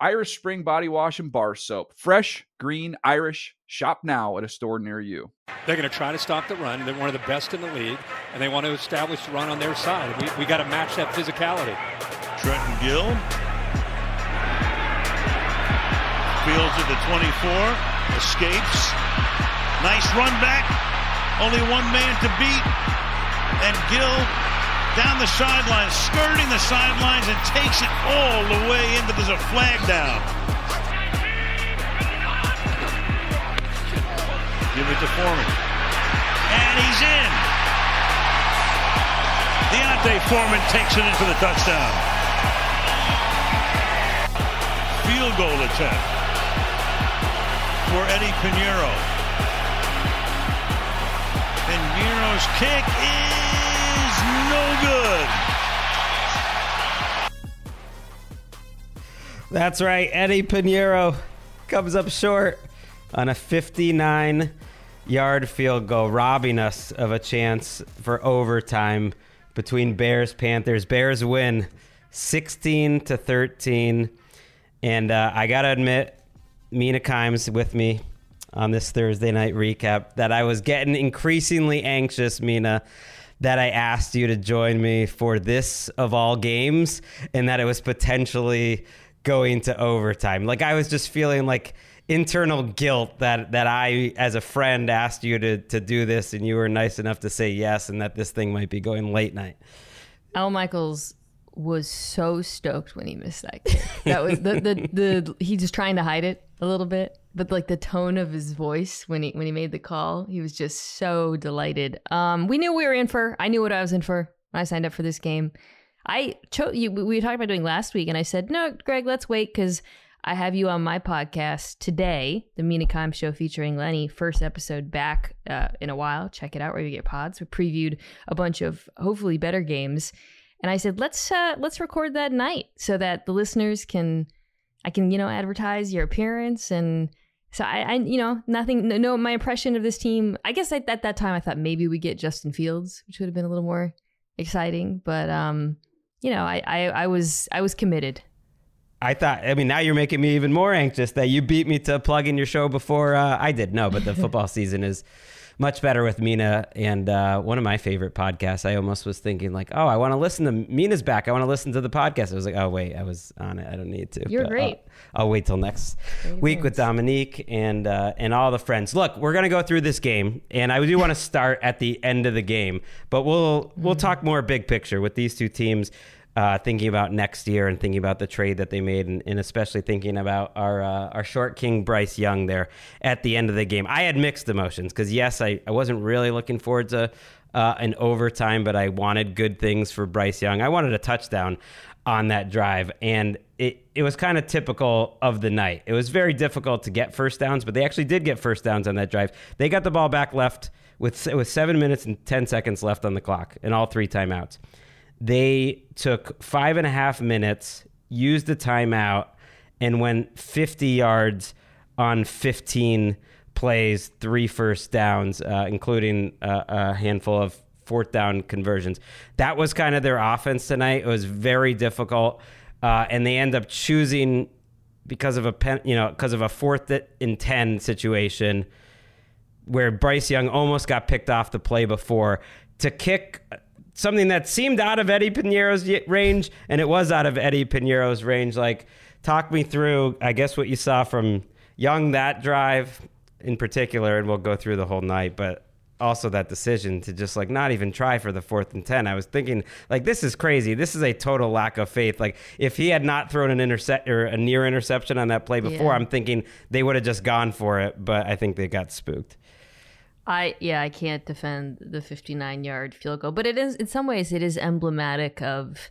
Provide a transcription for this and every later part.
Irish Spring Body Wash and Bar Soap. Fresh, green, Irish. Shop now at a store near you. They're going to try to stop the run. They're one of the best in the league, and they want to establish the run on their side. We, we got to match that physicality. Trenton Gill fields at the 24, escapes. Nice run back. Only one man to beat, and Gill down the sidelines, skirting the sidelines, and takes it all the way in, but there's a flag down. Give it to Foreman. And he's in. D'Onta Foreman takes it in for the touchdown. Field goal attempt for Eddie Piñeiro. Piñeiro's kick is no good. That's right. Eddie Piñeiro comes up short on a 59 yard field goal, robbing us of a chance for overtime between Bears Panthers. Bears win 16 to 13. And uh, I got to admit, Mina Kimes with me on this Thursday night recap that I was getting increasingly anxious, Mina, that I asked you to join me for this of all games and that it was potentially going to overtime. Like I was just feeling like internal guilt that that I as a friend asked you to to do this and you were nice enough to say yes and that this thing might be going late night. Al Michaels was so stoked when he missed that kick. That was the the, the he just trying to hide it a little bit, but like the tone of his voice when he when he made the call, he was just so delighted. Um, we knew we were in for. I knew what I was in for when I signed up for this game. I chose you. We talking about doing last week, and I said, "No, Gregg, let's wait because I have you on my podcast today, the Mina Kimes Show featuring Lenny. First episode back uh, in a while. Check it out where you get pods. We previewed a bunch of hopefully better games, and I said, let's uh, let's record that night so that the listeners can, I can you know advertise your appearance and." So I, I, you know, nothing. No, my impression of this team. I guess I, at that time I thought maybe we get Justin Fields, which would have been a little more exciting. But um, you know, I, I, I was I was committed. I thought. I mean, now you're making me even more anxious that you beat me to plug in your show before uh, I did. No, but the football season is much better with Mina and uh, one of my favorite podcasts. I almost was thinking like, oh, I want to listen to Mina's back. I want to listen to the podcast. I was like, oh wait, I was on it. I don't need to. You're But, uh, great. I'll wait till next week with. Dominique and uh, and all the friends. Look, we're gonna go through this game, and I do want to start at the end of the game, but we'll we'll talk more big picture with these two teams. Uh, thinking about next year and thinking about the trade that they made, and, and especially thinking about our uh, our short king Bryce Young there at the end of the game. I had mixed emotions because yes, I, I wasn't really looking forward to uh, an overtime, but I wanted good things for Bryce Young. I wanted a touchdown on that drive, and it, it was kind of typical of the night. It was very difficult to get first downs, but they actually did get first downs on that drive. They got the ball back left with with seven minutes and ten seconds left on the clock, and all three timeouts. They took five and a half minutes, used the timeout, and went 50 yards on 15 plays, three first downs, uh, including uh, a handful of fourth down conversions. That was kind of their offense tonight. It was very difficult, uh, and they end up choosing because of a pen, you know, because of a fourth and ten situation where Bryce Young almost got picked off the play before to kick something that seemed out of Eddie Piñeiro's y- range, and it was out of Eddie Piñeiro's range. Like, talk me through, I guess, what you saw from Young that drive in particular, and we'll go through the whole night, but also that decision to just like not even try for the fourth and 10. I was thinking, like, this is crazy. This is a total lack of faith. Like, if he had not thrown an intercept or a near interception on that play before, Yeah. I'm thinking they would have just gone for it, but I think they got spooked. I yeah, I can't defend the 59 yard field goal, but it is in some ways it is emblematic of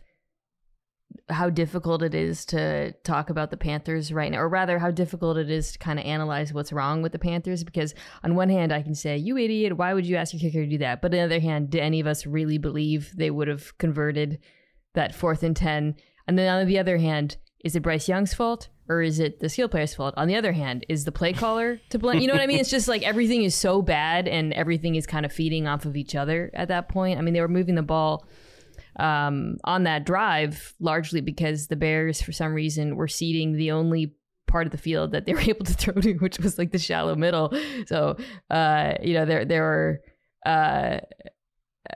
how difficult it is to talk about the Panthers right now, or rather, how difficult it is to kind of analyze what's wrong with the Panthers. Because on one hand, I can say, "You idiot! Why would you ask your kicker to do that?" But on the other hand, do any of us really believe they would have converted that fourth and ten? And then on the other hand, is it Bryce Young's fault or is it the skill player's fault? On the other hand, is the play caller to blame? You know what I mean? It's just like everything is so bad and everything is kind of feeding off of each other at that point. I mean, they were moving the ball um, on that drive largely because the Bears, for some reason, were seeding the only part of the field that they were able to throw to, which was like the shallow middle. So, uh, you know, there there were. Uh,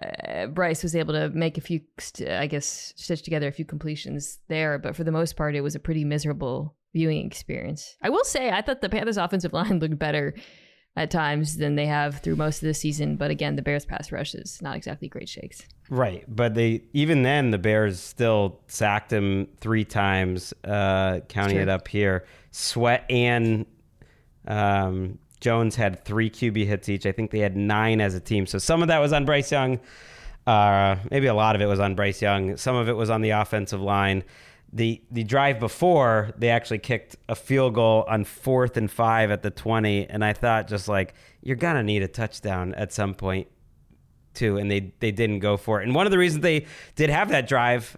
uh, Bryce was able to make a few, I guess, stitch together a few completions there, but for the most part, it was a pretty miserable viewing experience. I will say, I thought the Panthers' offensive line looked better at times than they have through most of the season, but again, the Bears' pass rush is not exactly great shakes. Right, but they even then the Bears still sacked him three times, uh, counting it up here. Sweat and um, Jones had three QB hits each. I think they had nine as a team. So some of that was on Bryce Young. Uh, maybe a lot of it was on Bryce Young. Some of it was on the offensive line. The the drive before they actually kicked a field goal on fourth and five at the twenty, and I thought just like you're gonna need a touchdown at some point too, and they they didn't go for it. And one of the reasons they did have that drive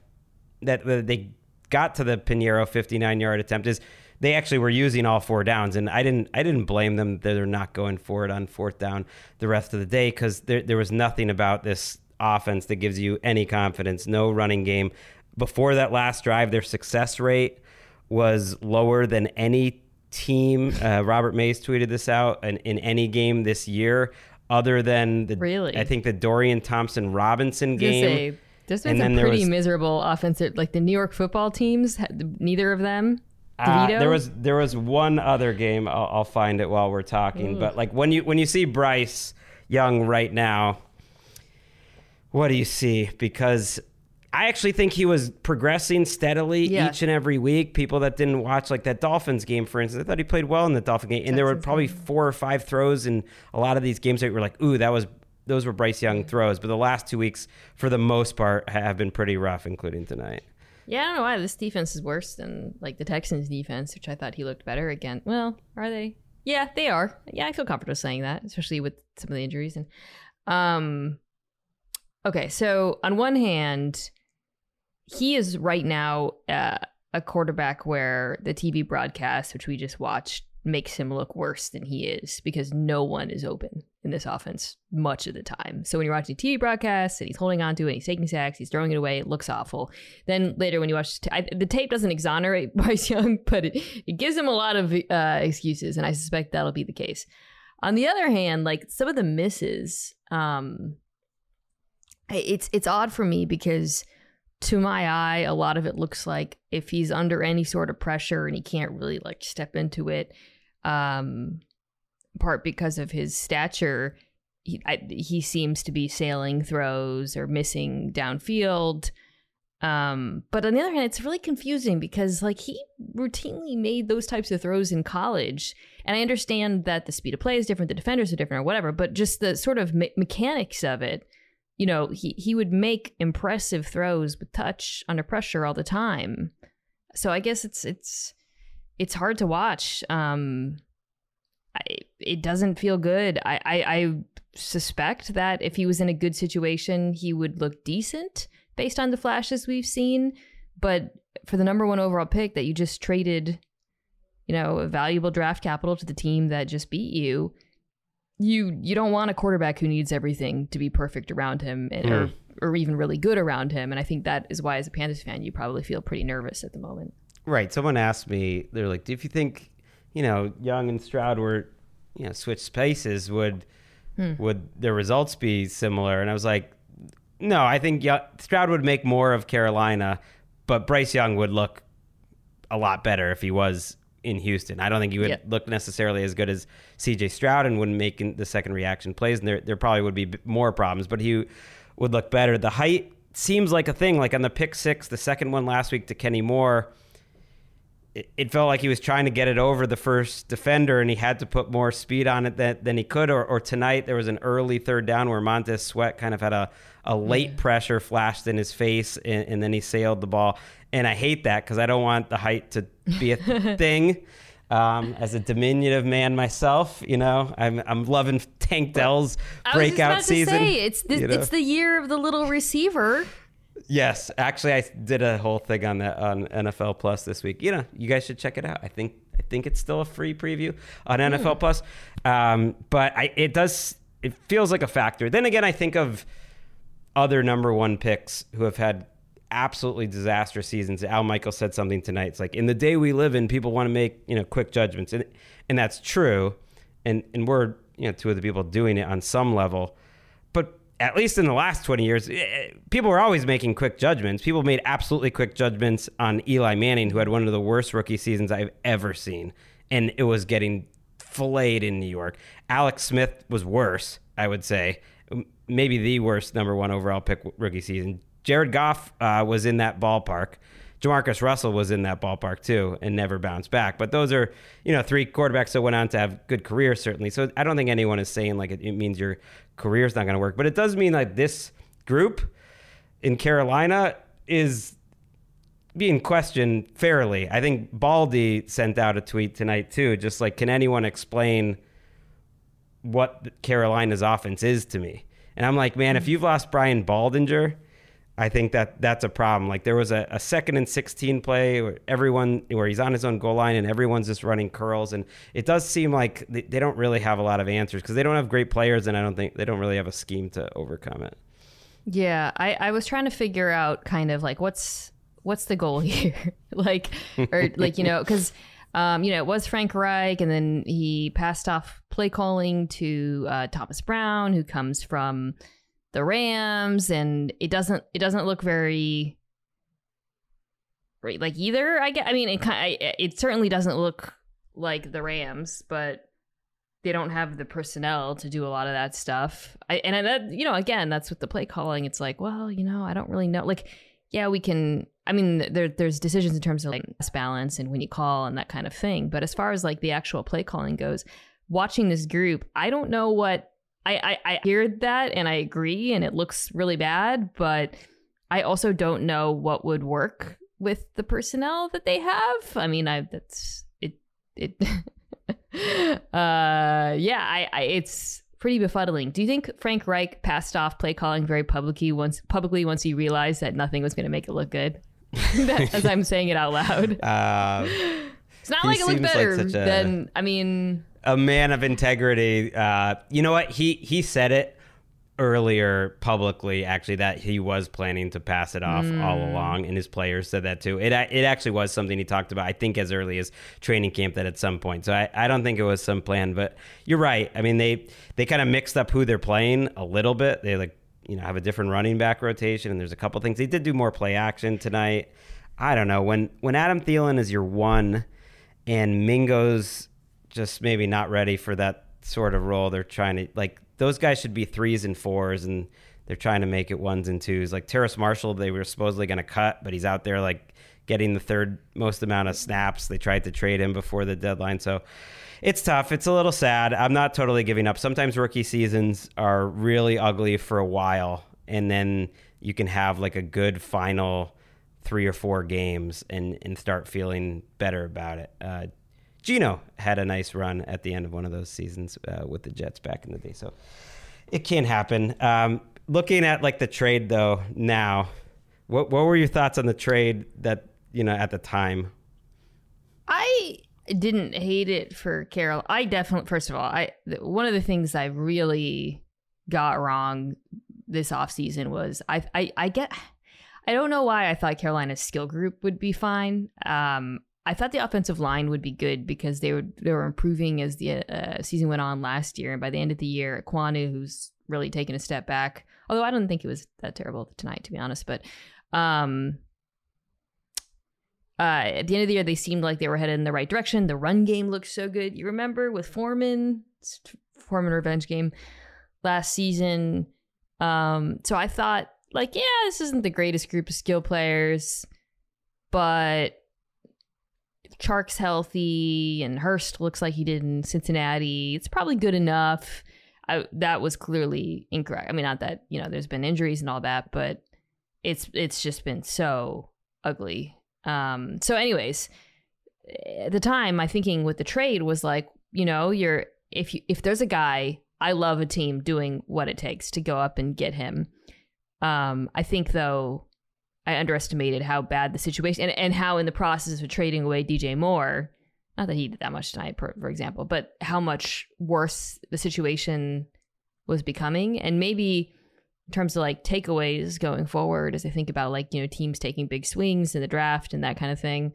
that they got to the Piñeiro 59 yard attempt is they actually were using all four downs, and I didn't I didn't blame them that they're not going for it on fourth down the rest of the day because there there was nothing about this offense that gives you any confidence. No running game. Before that last drive, their success rate was lower than any team. Uh, Robert Mays tweeted this out in, in any game this year, other than the Really? I think the Dorian Thompson Robinson game. Say, there's been And some pretty was- miserable offensive, like the New York football teams. Neither of them. Uh, there was there was one other game. I'll, I'll find it while we're talking. But like when you when you see Bryce Young right now, what do you see? Because I actually think he was progressing steadily Yeah. each and every week. People that didn't watch like that Dolphins game, for instance, I thought he played well in the Dolphin game, and there were probably four or five throws in a lot of these games that were like, ooh, that was. Those were Bryce Young throws, but the last two weeks, for the most part, have been pretty rough, including tonight. Yeah, I don't know why this defense is worse than like the Texans defense, which I thought he looked better again. Well, are they? Yeah, they are. Yeah, I feel comfortable saying that, especially with some of the injuries. And um, okay, so on one hand, he is right now uh, a quarterback where the TV broadcast, which we just watched, makes him look worse than he is because no one is open in this offense much of the time. So when you're watching TV broadcasts and he's holding on to it, he's taking sacks, he's throwing it away, it looks awful. Then later when you watch t- I, the tape doesn't exonerate Bryce Young, but it, it gives him a lot of uh, excuses, and I suspect that'll be the case. On the other hand, like some of the misses, um, it's it's odd for me because to my eye, a lot of it looks like if he's under any sort of pressure and he can't really like step into it, um, part because of his stature, he I, he seems to be sailing throws or missing downfield. Um, but on the other hand, it's really confusing because like he routinely made those types of throws in college, and I understand that the speed of play is different, the defenders are different, or whatever. But just the sort of me- mechanics of it, you know, he he would make impressive throws with touch under pressure all the time. So I guess it's it's it's hard to watch. Um, I, it doesn't feel good. I, I I suspect that if he was in a good situation, he would look decent based on the flashes we've seen. But for the number one overall pick that you just traded, you know, a valuable draft capital to the team that just beat you, you you don't want a quarterback who needs everything to be perfect around him and, or mm. or even really good around him. And I think that is why, as a Panthers fan, you probably feel pretty nervous at the moment. Right. Someone asked me, they're like, if you think, you know, Young and Stroud were, you know, switch spaces, would hmm. would their results be similar? And I was like, no, I think Young, Stroud would make more of Carolina, but Bryce Young would look a lot better if he was in Houston. I don't think he would Yeah. look necessarily as good as CJ Stroud and wouldn't make the second reaction plays. And there, there probably would be more problems, but he would look better. The height seems like a thing. Like on the pick six, the second one last week to Kenny Moore, it, it felt like he was trying to get it over the first defender and he had to put more speed on it than, than he could. Or, or tonight there was an early third down where Montez Sweat kind of had a, a late yeah. pressure flashed in his face and, and, then he sailed the ball. And I hate that because I don't want the height to be a thing. Um, as a diminutive man myself, you know, I'm I'm loving Tank Dell's breakout season. Say, it's the, you know? it's the year of the little receiver. Yes, actually, I did a whole thing on that on NFL Plus this week. You know, you guys should check it out. I think I think it's still a free preview on mm. NFL Plus, um, but I, it does it feels like a factor. Then again, I think of other number one picks who have had absolutely disastrous seasons. Al Michael said something tonight. It's like in the day we live in, people want to make you know quick judgments, and and that's true, and and we're you know two of the people doing it on some level, but at least in the last 20 years, eh, people were always making quick judgments. People made absolutely quick judgments on Eli Manning, who had one of the worst rookie seasons I've ever seen. And it was getting filleted in New York. Alex Smith was worse, I would say. Maybe the worst number one overall pick rookie season. Jared Goff uh, was in that ballpark. Jamarcus Russell was in that ballpark too and never bounced back. But those are, you know, three quarterbacks that went on to have good careers, certainly. So I don't think anyone is saying like it, it means your career's not going to work. But it does mean like this group in Carolina is being questioned fairly. I think Baldy sent out a tweet tonight too, just like, can anyone explain what Carolina's offense is to me? And I'm like, man, if you've lost Brian Baldinger, I think that that's a problem. Like there was a, a, second and 16 play where everyone, where he's on his own goal line and everyone's just running curls. And it does seem like they, they don't really have a lot of answers because they don't have great players and I don't think they don't really have a scheme to overcome it. Yeah. I, I was trying to figure out kind of like what's, what's the goal here? like, or like, you know, because, um, you know, it was Frank Reich and then he passed off play calling to uh, Thomas Brown, who comes from, the Rams, and it doesn't it doesn't look very right like either. I get. I mean, it kind it certainly doesn't look like the Rams, but they don't have the personnel to do a lot of that stuff. I, and that you know, again, that's with the play calling. It's like, well, you know, I don't really know. Like, yeah, we can. I mean, there there's decisions in terms of like balance and when you call and that kind of thing. But as far as like the actual play calling goes, watching this group, I don't know what I, I, I heard that and I agree, and it looks really bad, but I also don't know what would work with the personnel that they have. I mean, I that's it it uh yeah, I, I it's pretty befuddling. Do you think Frank Reich passed off play calling very publicly once publicly once he realized that nothing was going to make it look good? As I'm saying it out loud. Uh, it's not like it looked better like a... than I mean a man of integrity. Uh, you know what? He he said it earlier publicly actually that he was planning to pass it off mm. all along and his players said that too it it actually was something he talked about i think as early as training camp that at some point so i, I don't think it was some plan but you're right i mean they they kind of mixed up who they're playing a little bit they like you know have a different running back rotation and there's a couple things they did do more play action tonight i don't know when when adam Thielen is your one and mingo's just maybe not ready for that sort of role. They're trying to like those guys should be threes and fours, and they're trying to make it ones and twos. Like Terrace Marshall, they were supposedly going to cut, but he's out there like getting the third most amount of snaps. They tried to trade him before the deadline, so it's tough. It's a little sad. I'm not totally giving up. Sometimes rookie seasons are really ugly for a while, and then you can have like a good final three or four games and and start feeling better about it. Uh, Geno had a nice run at the end of one of those seasons uh, with the Jets back in the day. So it can happen. Um, looking at like the trade though now, what what were your thoughts on the trade that you know at the time? I didn't hate it for Carol. I definitely first of all, I one of the things I really got wrong this offseason was I I I get I don't know why I thought Carolina's skill group would be fine. Um, I thought the offensive line would be good because they were they were improving as the uh, season went on last year, and by the end of the year, Ekwonu, who's really taken a step back, although I don't think it was that terrible tonight, to be honest, but um, uh, at the end of the year, they seemed like they were headed in the right direction. The run game looked so good. You remember with Foreman, Foreman revenge game last season. Um, so I thought, like, yeah, this isn't the greatest group of skill players, but Chark's healthy and Hurst looks like he did in Cincinnati, it's probably good enough. I, that was clearly incorrect. I mean, not that you know there's been injuries and all that, but it's it's just been so ugly. Um, so, anyways, at the time, my thinking with the trade was like, you know, you're if you if there's a guy, I love a team doing what it takes to go up and get him. Um, I think though, I underestimated how bad the situation and, and how in the process of trading away DJ Moore, not that he did that much tonight, for, for example, but how much worse the situation was becoming, and maybe in terms of like takeaways going forward as I think about like you know teams taking big swings in the draft and that kind of thing.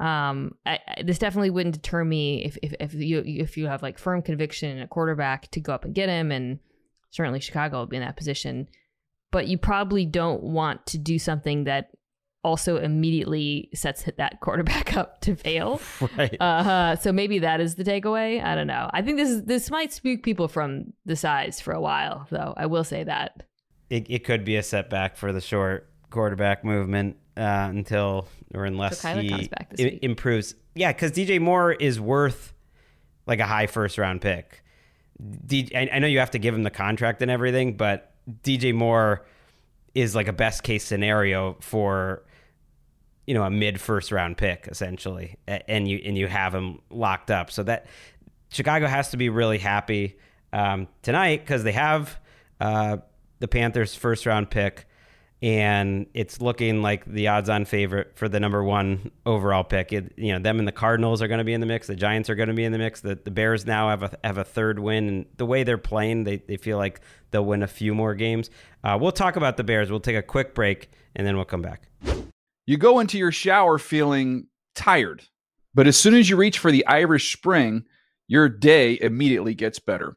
Um, I, I, this definitely wouldn't deter me if, if if you if you have like firm conviction in a quarterback to go up and get him, and certainly Chicago will be in that position. But you probably don't want to do something that also immediately sets that quarterback up to fail. Right. Uh, so maybe that is the takeaway. I don't know. I think this is, this might spook people from the size for a while, though. I will say that it, it could be a setback for the short quarterback movement uh, until or unless So he i- improves. Yeah, because DJ Moore is worth like a high first round pick. D- I, I know you have to give him the contract and everything, but DJ Moore is like a best case scenario for you know a mid first round pick essentially, and you and you have him locked up. So that Chicago has to be really happy um, tonight because they have uh, the Panthers' first round pick, and it's looking like the odds-on favorite for the number one overall pick. It, you know, them and the Cardinals are going to be in the mix. The Giants are going to be in the mix. The, the Bears now have a have a third win, and the way they're playing, they they feel like they'll win a few more games. Uh, we'll talk about the Bears. We'll take a quick break, and then we'll come back. You go into your shower feeling tired, but as soon as you reach for the Irish Spring, your day immediately gets better.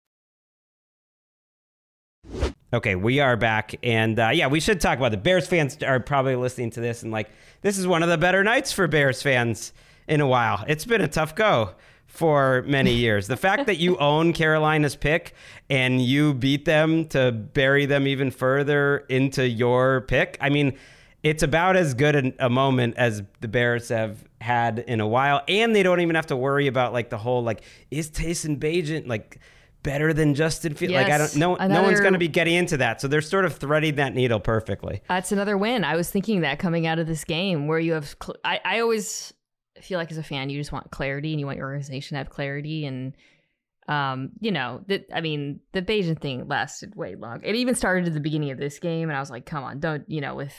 Okay, we are back, and uh, yeah, we should talk about the Bears fans are probably listening to this and like this is one of the better nights for Bears fans in a while. It's been a tough go for many years. The fact that you own Carolina's pick and you beat them to bury them even further into your pick, I mean, it's about as good a moment as the Bears have had in a while, and they don't even have to worry about like the whole like is Tyson Bagent like better than Justin Fields? Like I don't no no one's going to be getting into that. So they're sort of threading that needle perfectly. That's another win. I was thinking that coming out of this game where you have, cl- I, I always feel like as a fan, you just want clarity and you want your organization to have clarity. And, um, you know, that, I mean, the Bagent thing lasted way long. It even started at the beginning of this game. And I was like, come on, don't, you know, with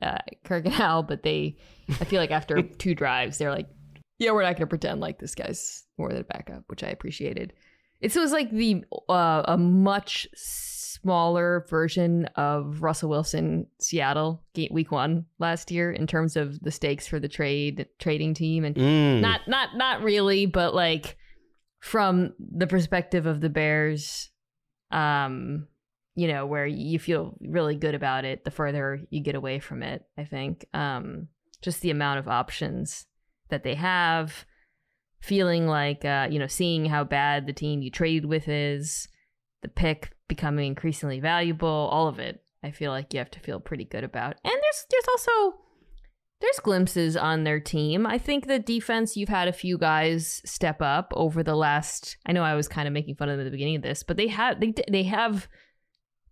uh, Kirk and Al, but they, I feel like after two drives, they're like, yeah, we're not going to pretend like this guy's more than a backup, which I appreciated. It was like the uh, a much smaller version of Russell Wilson Seattle week one last year in terms of the stakes for the trade trading team and Mm. not not not really, but like from the perspective of the Bears, um, you know, where you feel really good about it the further you get away from it. I think um, just the amount of options that they have, feeling like uh, you know, seeing how bad the team you traded with is, the pick becoming increasingly valuable, all of it. I feel like you have to feel pretty good about. And there's there's also there's glimpses on their team. I think the defense, you've had a few guys step up over the last. I know I was kind of making fun of them at the beginning of this, but they have they they have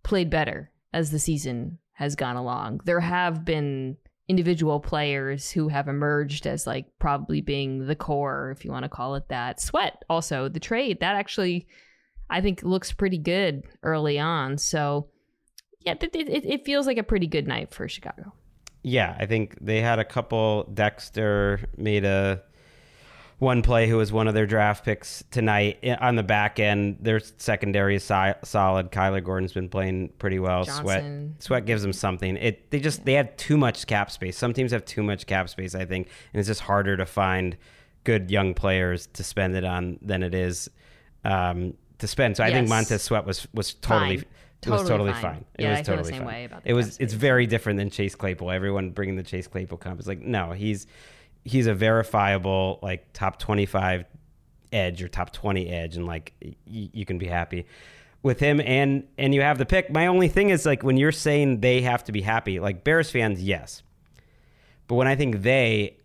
played better as the season has gone along. There have been individual players who have emerged as like probably being the core, if you want to call it that. Sweat also the trade that actually I think looks pretty good early on. So yeah, it, it, it feels like a pretty good night for Chicago. Yeah, I think they had a couple. Dexter made a one play who was one of their draft picks tonight on the back end. Their secondary is si- solid. Kyler Gordon's been playing pretty well. Sweat Johnson. Sweat gives them something. It they just they have too much cap space. Some teams have too much cap space, I think, and it's just harder to find good young players to spend it on than it is um, to spend. So I think Yes. Montez Sweat was was totally Fine. it was Totally totally fine. fine. It Yeah, was I feel the totally same fine. way about the it was. Cavs It's very different than Chase Claypool. Everyone bringing the Chase Claypool comp is like, no, he's he's a verifiable like top twenty five edge or top twenty edge, and like y- you can be happy with him. And and you have the pick. My only thing is like when you're saying they have to be happy, like Bears fans, yes, but when I think they,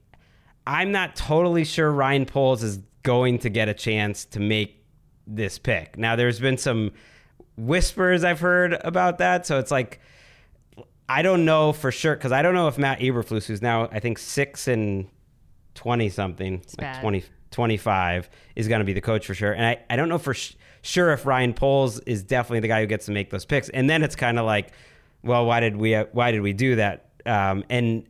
I'm not totally sure Ryan Poles is going to get a chance to make this pick. Now, there's been some whispers I've heard about that, so it's like I don't know for sure because I don't know if Matt Eberflus, who's now I think six and twenty something, like bad. 20, 25, is going to be the coach for sure. And I, I don't know for sh- sure if Ryan Poles is definitely the guy who gets to make those picks. And then it's kind of like, well, why did we why did we do that? Um, and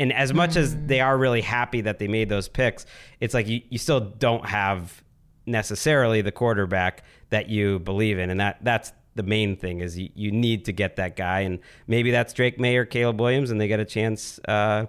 and as much as they are really happy that they made those picks, it's like you, you still don't have necessarily the quarterback that you believe in, and that that's the main thing is you, you need to get that guy, and maybe that's Drake Maye or Caleb Williams, and they get a chance uh,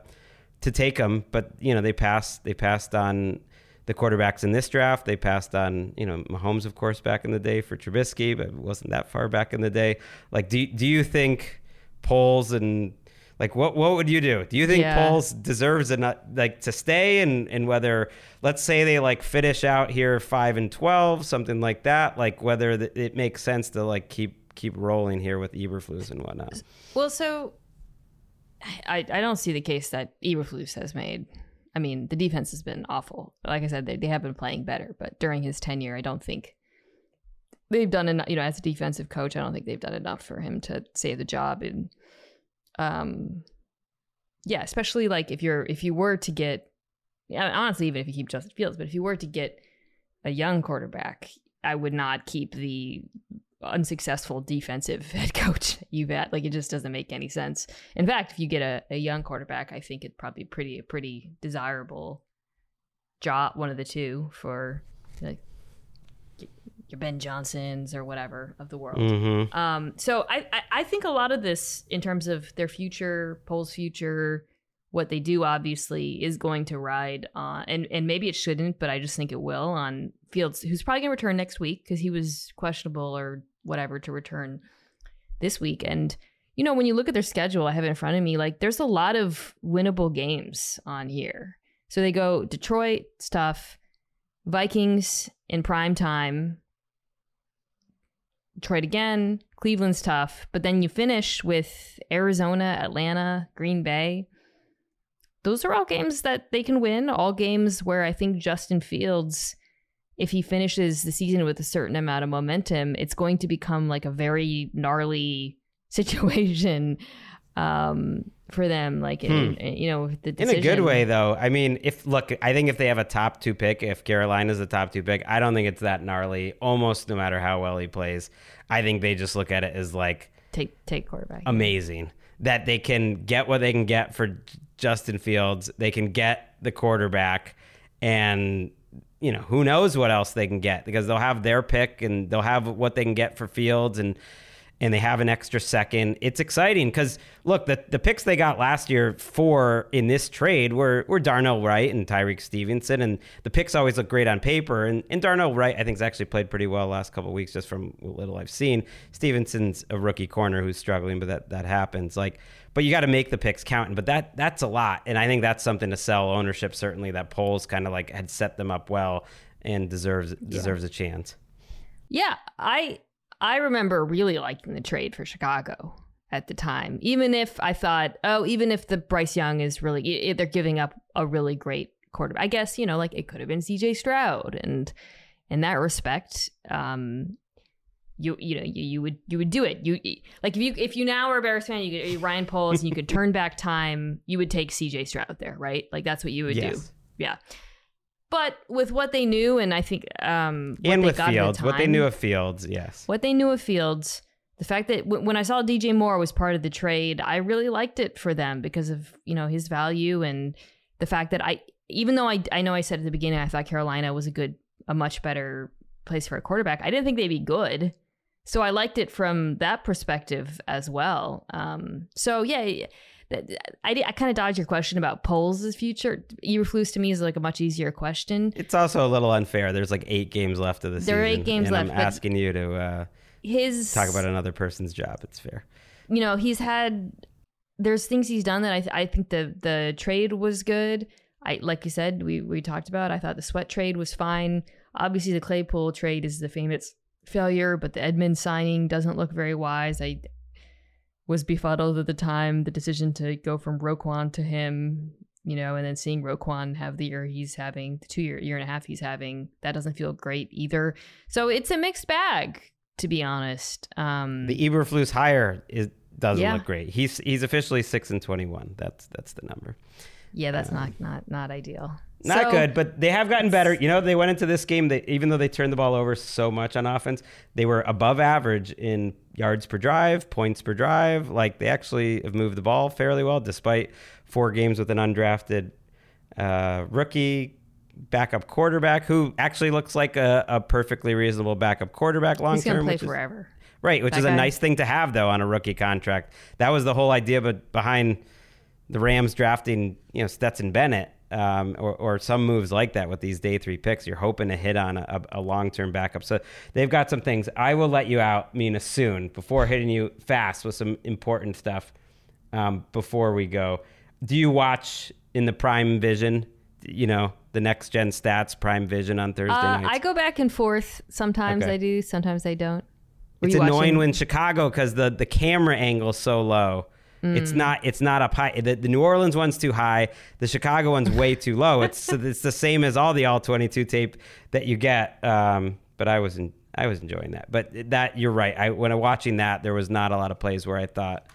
to take them. But you know they passed they passed on the quarterbacks in this draft. They passed on you know Mahomes, of course, back in the day for Trubisky, but it wasn't that far back in the day. Like, do do you think Poles and like what what would you do? Do you think Yeah. Poles deserves a not like to stay and and whether let's say they like finish out here five and twelve something like that like whether th- it makes sense to like keep keep rolling here with Eberflus and whatnot. Well, so I I don't see the case that Eberflus has made. I mean, the defense has been awful. Like I said, they, they have been playing better, but during his tenure, I don't think they've done enough. You know, as a defensive coach, I don't think they've done enough for him to save the job. And um, yeah, especially like if you're if you were to get, yeah, honestly, even if you keep Justin Fields, but if you were to get a young quarterback, I would not keep the unsuccessful defensive head coach you've had. Like it just doesn't make any sense. In fact, if you get a, a young quarterback, I think it'd probably pretty a pretty desirable job, one of the two for like your Ben Johnsons or whatever of the world. Mm-hmm. Um, so I, I, I think a lot of this, in terms of their future, Poles' future, what they do, obviously, is going to ride on, and and maybe it shouldn't, but I just think it will on Fields, who's probably going to return next week because he was questionable or whatever to return this week. And you know, when you look at their schedule, I have in front of me. Like, there's a lot of winnable games on here. So they go Detroit, tough. Vikings in prime time. Detroit again. Cleveland's tough. But then you finish with Arizona, Atlanta, Green Bay. Those are all games that they can win. All games where I think Justin Fields, if he finishes the season with a certain amount of momentum, it's going to become like a very gnarly situation um, for them. Like, in, in, you know, the In a good way, though. I mean, if look, I think if they have a top two pick, if Carolina's the top two pick, I don't think it's that gnarly. Almost no matter how well he plays, I think they just look at it as like Take take quarterback. amazing that they can get what they can get for Justin Fields. They can get the quarterback, and you know who knows what else they can get because they'll have their pick and they'll have what they can get for Fields and and they have an extra second. It's exciting because look, the the picks they got last year for in this trade were were Darnell Wright and Tyrique Stevenson, and the picks always look great on paper. And, and Darnell Wright, I think, has actually played pretty well last couple weeks, just from little I've seen. Stevenson's a rookie corner who's struggling, but that that happens. Like, but you got to make the picks count, but that that's a lot, and I think that's something to sell ownership. Certainly, that Poles kind of like had set them up well and deserves deserves a chance. Yeah, I I remember really liking the trade for Chicago at the time. Even if I thought, oh, even if the Bryce Young is really they're giving up a really great quarterback. I guess, you know, like it could have been CJ Stroud and in that respect, um you you know you, you would you would do it. You like if you if you now were a Bears fan you could Ryan Poles and you could turn back time you would take CJ Stroud there right? Like that's what you would do. Yeah. But with what they knew and I think um what and with at the Fields, what they knew of Fields, yes. what they knew of Fields, the fact that w- when I saw DJ Moore was part of the trade, I really liked it for them because of you know his value and the fact that I, even though I, I know I said at the beginning I thought Carolina was a good, a much better place for a quarterback, I didn't think they'd be good. So I liked it from that perspective as well. Um, so yeah. I, I kind of dodged your question about Poles' future. Eberflus to me is like a much easier question. It's also a little unfair. There's like eight games left of the season. There are eight games and left, I'm asking you to uh, his talk about another person's job. It's fair. you know he's had there's things he's done that I, th- I think the the trade was good i like you said we we talked about i thought the sweat trade was fine obviously the claypool trade is the famous failure but the edmund signing doesn't look very wise. I was befuddled at the time the decision to go from roquan to him you know and then seeing roquan have the year he's having the two year year and a half he's having that doesn't feel great either. So it's a mixed bag to be honest. Um The Eberflus hire is doesn't Yeah. look great. He's he's officially six and twenty one. That's that's the number. Yeah, that's not not not ideal. Not So- good, but they have gotten better. You know, they went into this game. They even though they turned the ball over so much on offense, they were above average in yards per drive, points per drive. Like they actually have moved the ball fairly well, despite four games with an undrafted uh, rookie backup quarterback who actually looks like a, a perfectly reasonable backup quarterback long term. He's gonna play which is- forever. Right, which That is a nice thing to have though on a rookie contract. That was the whole idea, but behind the Rams drafting, you know, Stetson Bennett um, or, or some moves like that with these day three picks, you're hoping to hit on a, a long term backup. So they've got some things. I will let you out, Mina, soon before hitting you fast with some important stuff. Um, before we go, do you watch in the Prime Vision? You know, the next gen stats Prime Vision on Thursday Uh, nights. I go back and forth. Sometimes Okay. I do. Sometimes I don't. It's annoying watching- when Chicago because the the camera angle's so low. It's Mm. not it's not up high. The, the New Orleans one's too high. The Chicago one's way too low. It's it's the same as all the all twenty two tape that you get. Um, but I was in, I was enjoying that. But that you're right. I when I was watching that, there was not a lot of plays where I thought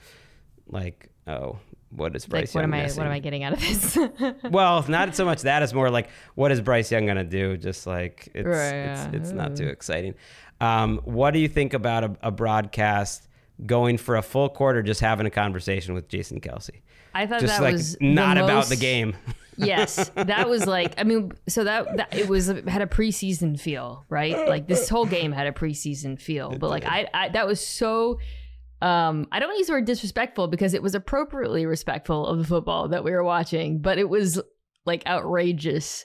like, oh, what is Bryce like what Young am I missing? what am I getting out of this? Well, not so much that. It's more like, what is Bryce Young gonna do? Just like it's Right, it's, it's not too exciting. Um, what do you think about a, a broadcast going for a full quarter, just having a conversation with Jason Kelce? I thought Just that like was not the about the game. yes, that was like I mean, so that, that it was had a preseason feel, right? Like this whole game had a preseason feel, but like I, I that was so. Um, I don't use the word disrespectful because it was appropriately respectful of the football that we were watching, but it was like outrageous.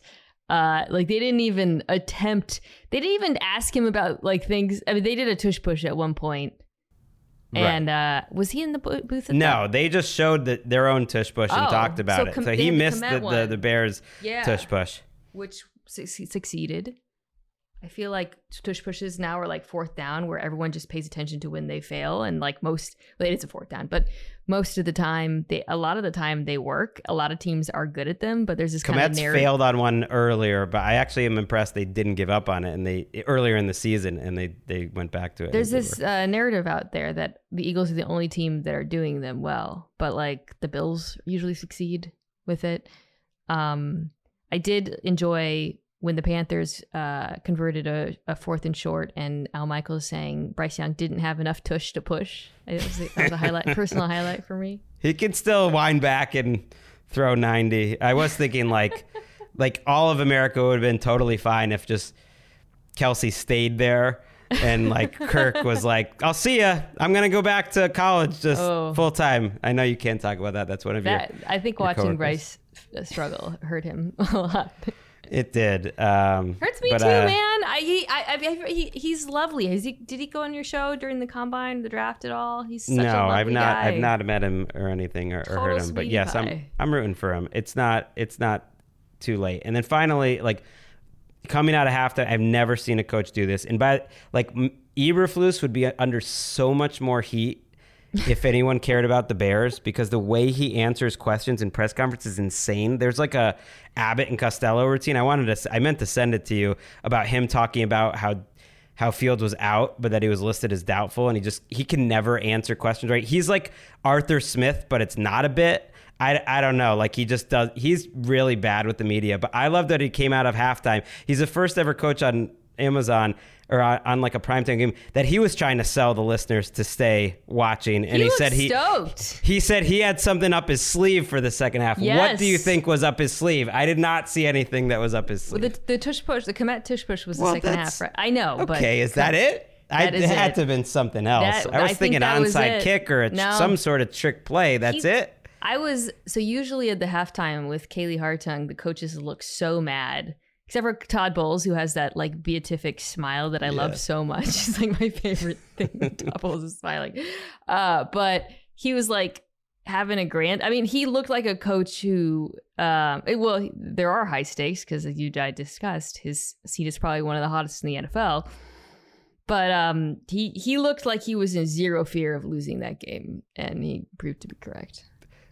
Uh, like they didn't even attempt. They didn't even ask him about like things. I mean, they did a tush push at one point, Right. and uh, was he in the booth? At No, that? they just showed the, their own tush push and Oh, talked about so it. So he missed the, the, the Bears Yeah. tush push. which su- succeeded. I feel like tush pushes now are like fourth down, where everyone just pays attention to when they fail, and like most, well, it is a fourth down, but most of the time, they a lot of the time they work. A lot of teams are good at them, but there's this kind of Komet's narrative. failed on one earlier, but I actually am impressed they didn't give up on it and they earlier in the season and they they went back to it. There's this uh, narrative out there that the Eagles are the only team that are doing them well, but like the Bills usually succeed with it. Um, I did enjoy when the Panthers uh, converted a, a fourth and short, and Al Michaels saying Bryce Young didn't have enough tush to push. It was, that was a highlight, personal highlight for me. He can still wind back and throw 90. I was thinking like like all of America would have been totally fine if just Kelce stayed there and like Kirk was like, "I'll see ya. I'm going to go back to college just Oh. full time." I know you can't talk about that. That's one of That your I think your watching coworkers. Bryce struggle hurt him a lot. It did. Um Hurts me but, too, uh, man. I he I, I he, he's lovely. Has he did he go on your show during the combine, the draft at all? He's such no, a lovely I've not. guy. I've not met him or anything or, or heard him. But yes, I'm. I'm rooting for him. It's not. It's not too late. And then finally, like coming out of halftime, I've never seen a coach do this. And by like Eberflus would be under so much more heat if anyone cared about the Bears because the way he answers questions in press conferences is insane. There's like a Abbott and Costello routine. I wanted to. I meant to send it to you about him talking about how how Fields was out, but that he was listed as doubtful, and he just he can never answer questions right. He's like Arthur Smith, but it's not a bit. I, I don't know. Like he just does. He's really bad with the media. But I love that he came out of halftime. He's the first ever coach on Amazon or on, on like a primetime game that he was trying to sell the listeners to stay watching, and he, he, said he stoked. he said he had something up his sleeve for the second half. What do you think was up his sleeve? I did not see anything that was up his Well, sleeve. the the tush push, the Komet tush push was the second half. Right? I know, but okay, is that it? I, That it is had it. to have been something else. That- I was I thinking that was onside it. kick or a, No. some sort of trick play. That's He- it. I was so usually at the halftime with Kaylee Hartung, the coaches look so mad except for Todd Bowles, who has that like beatific smile that I love so much. It's like my favorite thing. Todd Bowles is smiling. Uh, but he was like having a grand. I mean, he looked like a coach who, um, it- well, there are high stakes because as you I discussed, his seat is probably one of the hottest in the NFL. But um, he he looked like he was in zero fear of losing that game, and he proved to be correct.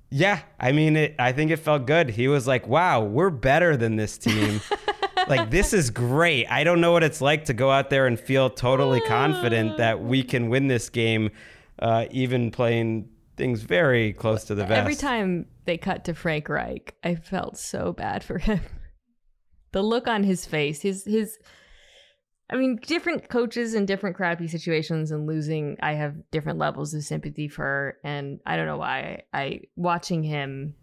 Yeah, I mean, it, I think it felt good. He was like, "Wow, we're better than this team. like this is great. I don't know what it's like to go out there and feel totally confident that we can win this game, uh, even playing things very close to the vest." Every time they cut to Frank Reich, I felt so bad for him. The look on his face, his his I mean, different coaches in different crappy situations and losing, I have different levels of sympathy for and I don't know why. I watching him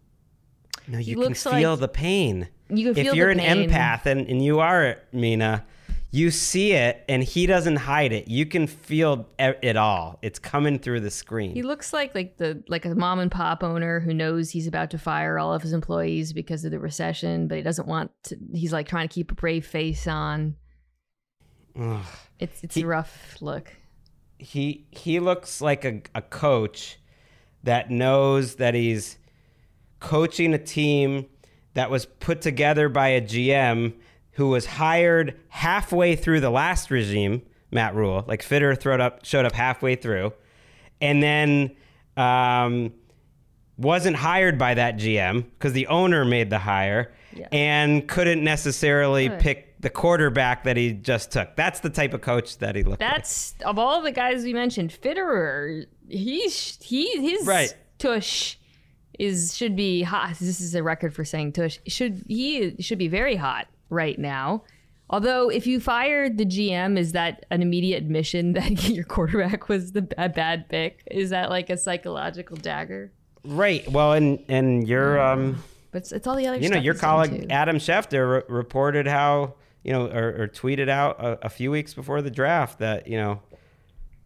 no, you can feel like- the pain. You can feel if you're an empath and, and you are Mina, you see it and he doesn't hide it. You can feel it all. It's coming through the screen. He looks like like the like a mom and pop owner who knows he's about to fire all of his employees because of the recession, but he doesn't want to. He's like trying to keep a brave face on. Ugh. It's it's He- a rough look. he he looks like a, a coach that knows that he's coaching a team that was put together by a GM who was hired halfway through the last regime, Matt Rhule. Like Fitter throwed up, showed up halfway through, and then um, wasn't hired by that GM because the owner made the hire Yeah. and couldn't necessarily Right. pick the quarterback that he just took. That's the type of coach that he looked like. That's of all the guys we mentioned, Fitterer. He's he his Right. tush is should be hot. This is a record for saying tush. Should he should be very hot right now. Although, if you fired the GM, is that an immediate admission that your quarterback was the a bad pick? Is that like a psychological dagger? Right. Well, and and your um, But it's, it's all the other. you know, your colleague. Adam Schefter re- reported how you know, or, or tweeted out a, a few weeks before the draft that you know,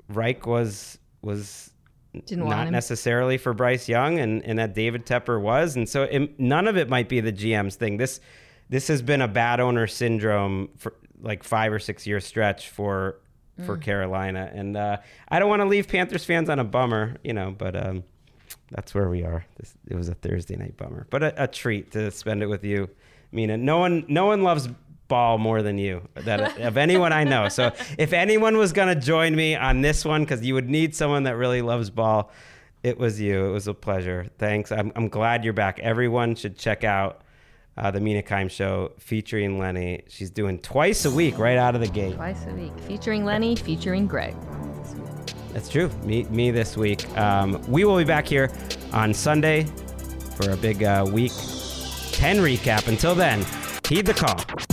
Reich was was Didn't not necessarily for Bryce Young, and and that David Tepper was, and so it, none of it might be the GM's thing. This this has been a bad owner syndrome for like five or six year stretch for for Mm. Carolina, and uh, I don't want to leave Panthers fans on a bummer, you know, but. um that's where we are. This, it was a Thursday night bummer, but a, a treat to spend it with you, Mina. No one, no one loves ball more than you. That of anyone I know. So if anyone was gonna join me on this one, because you would need someone that really loves ball, it was you. It was a pleasure. Thanks. I'm, I'm glad you're back. Everyone should check out uh, the Mina Kimes Show featuring Lenny. She's doing twice a week right out of the gate. twice a week, featuring Lenny, featuring Gregg. That's true. Me, me this week. Um, we will be back here on Sunday for a big uh, week 10 recap. Until then, heed the call.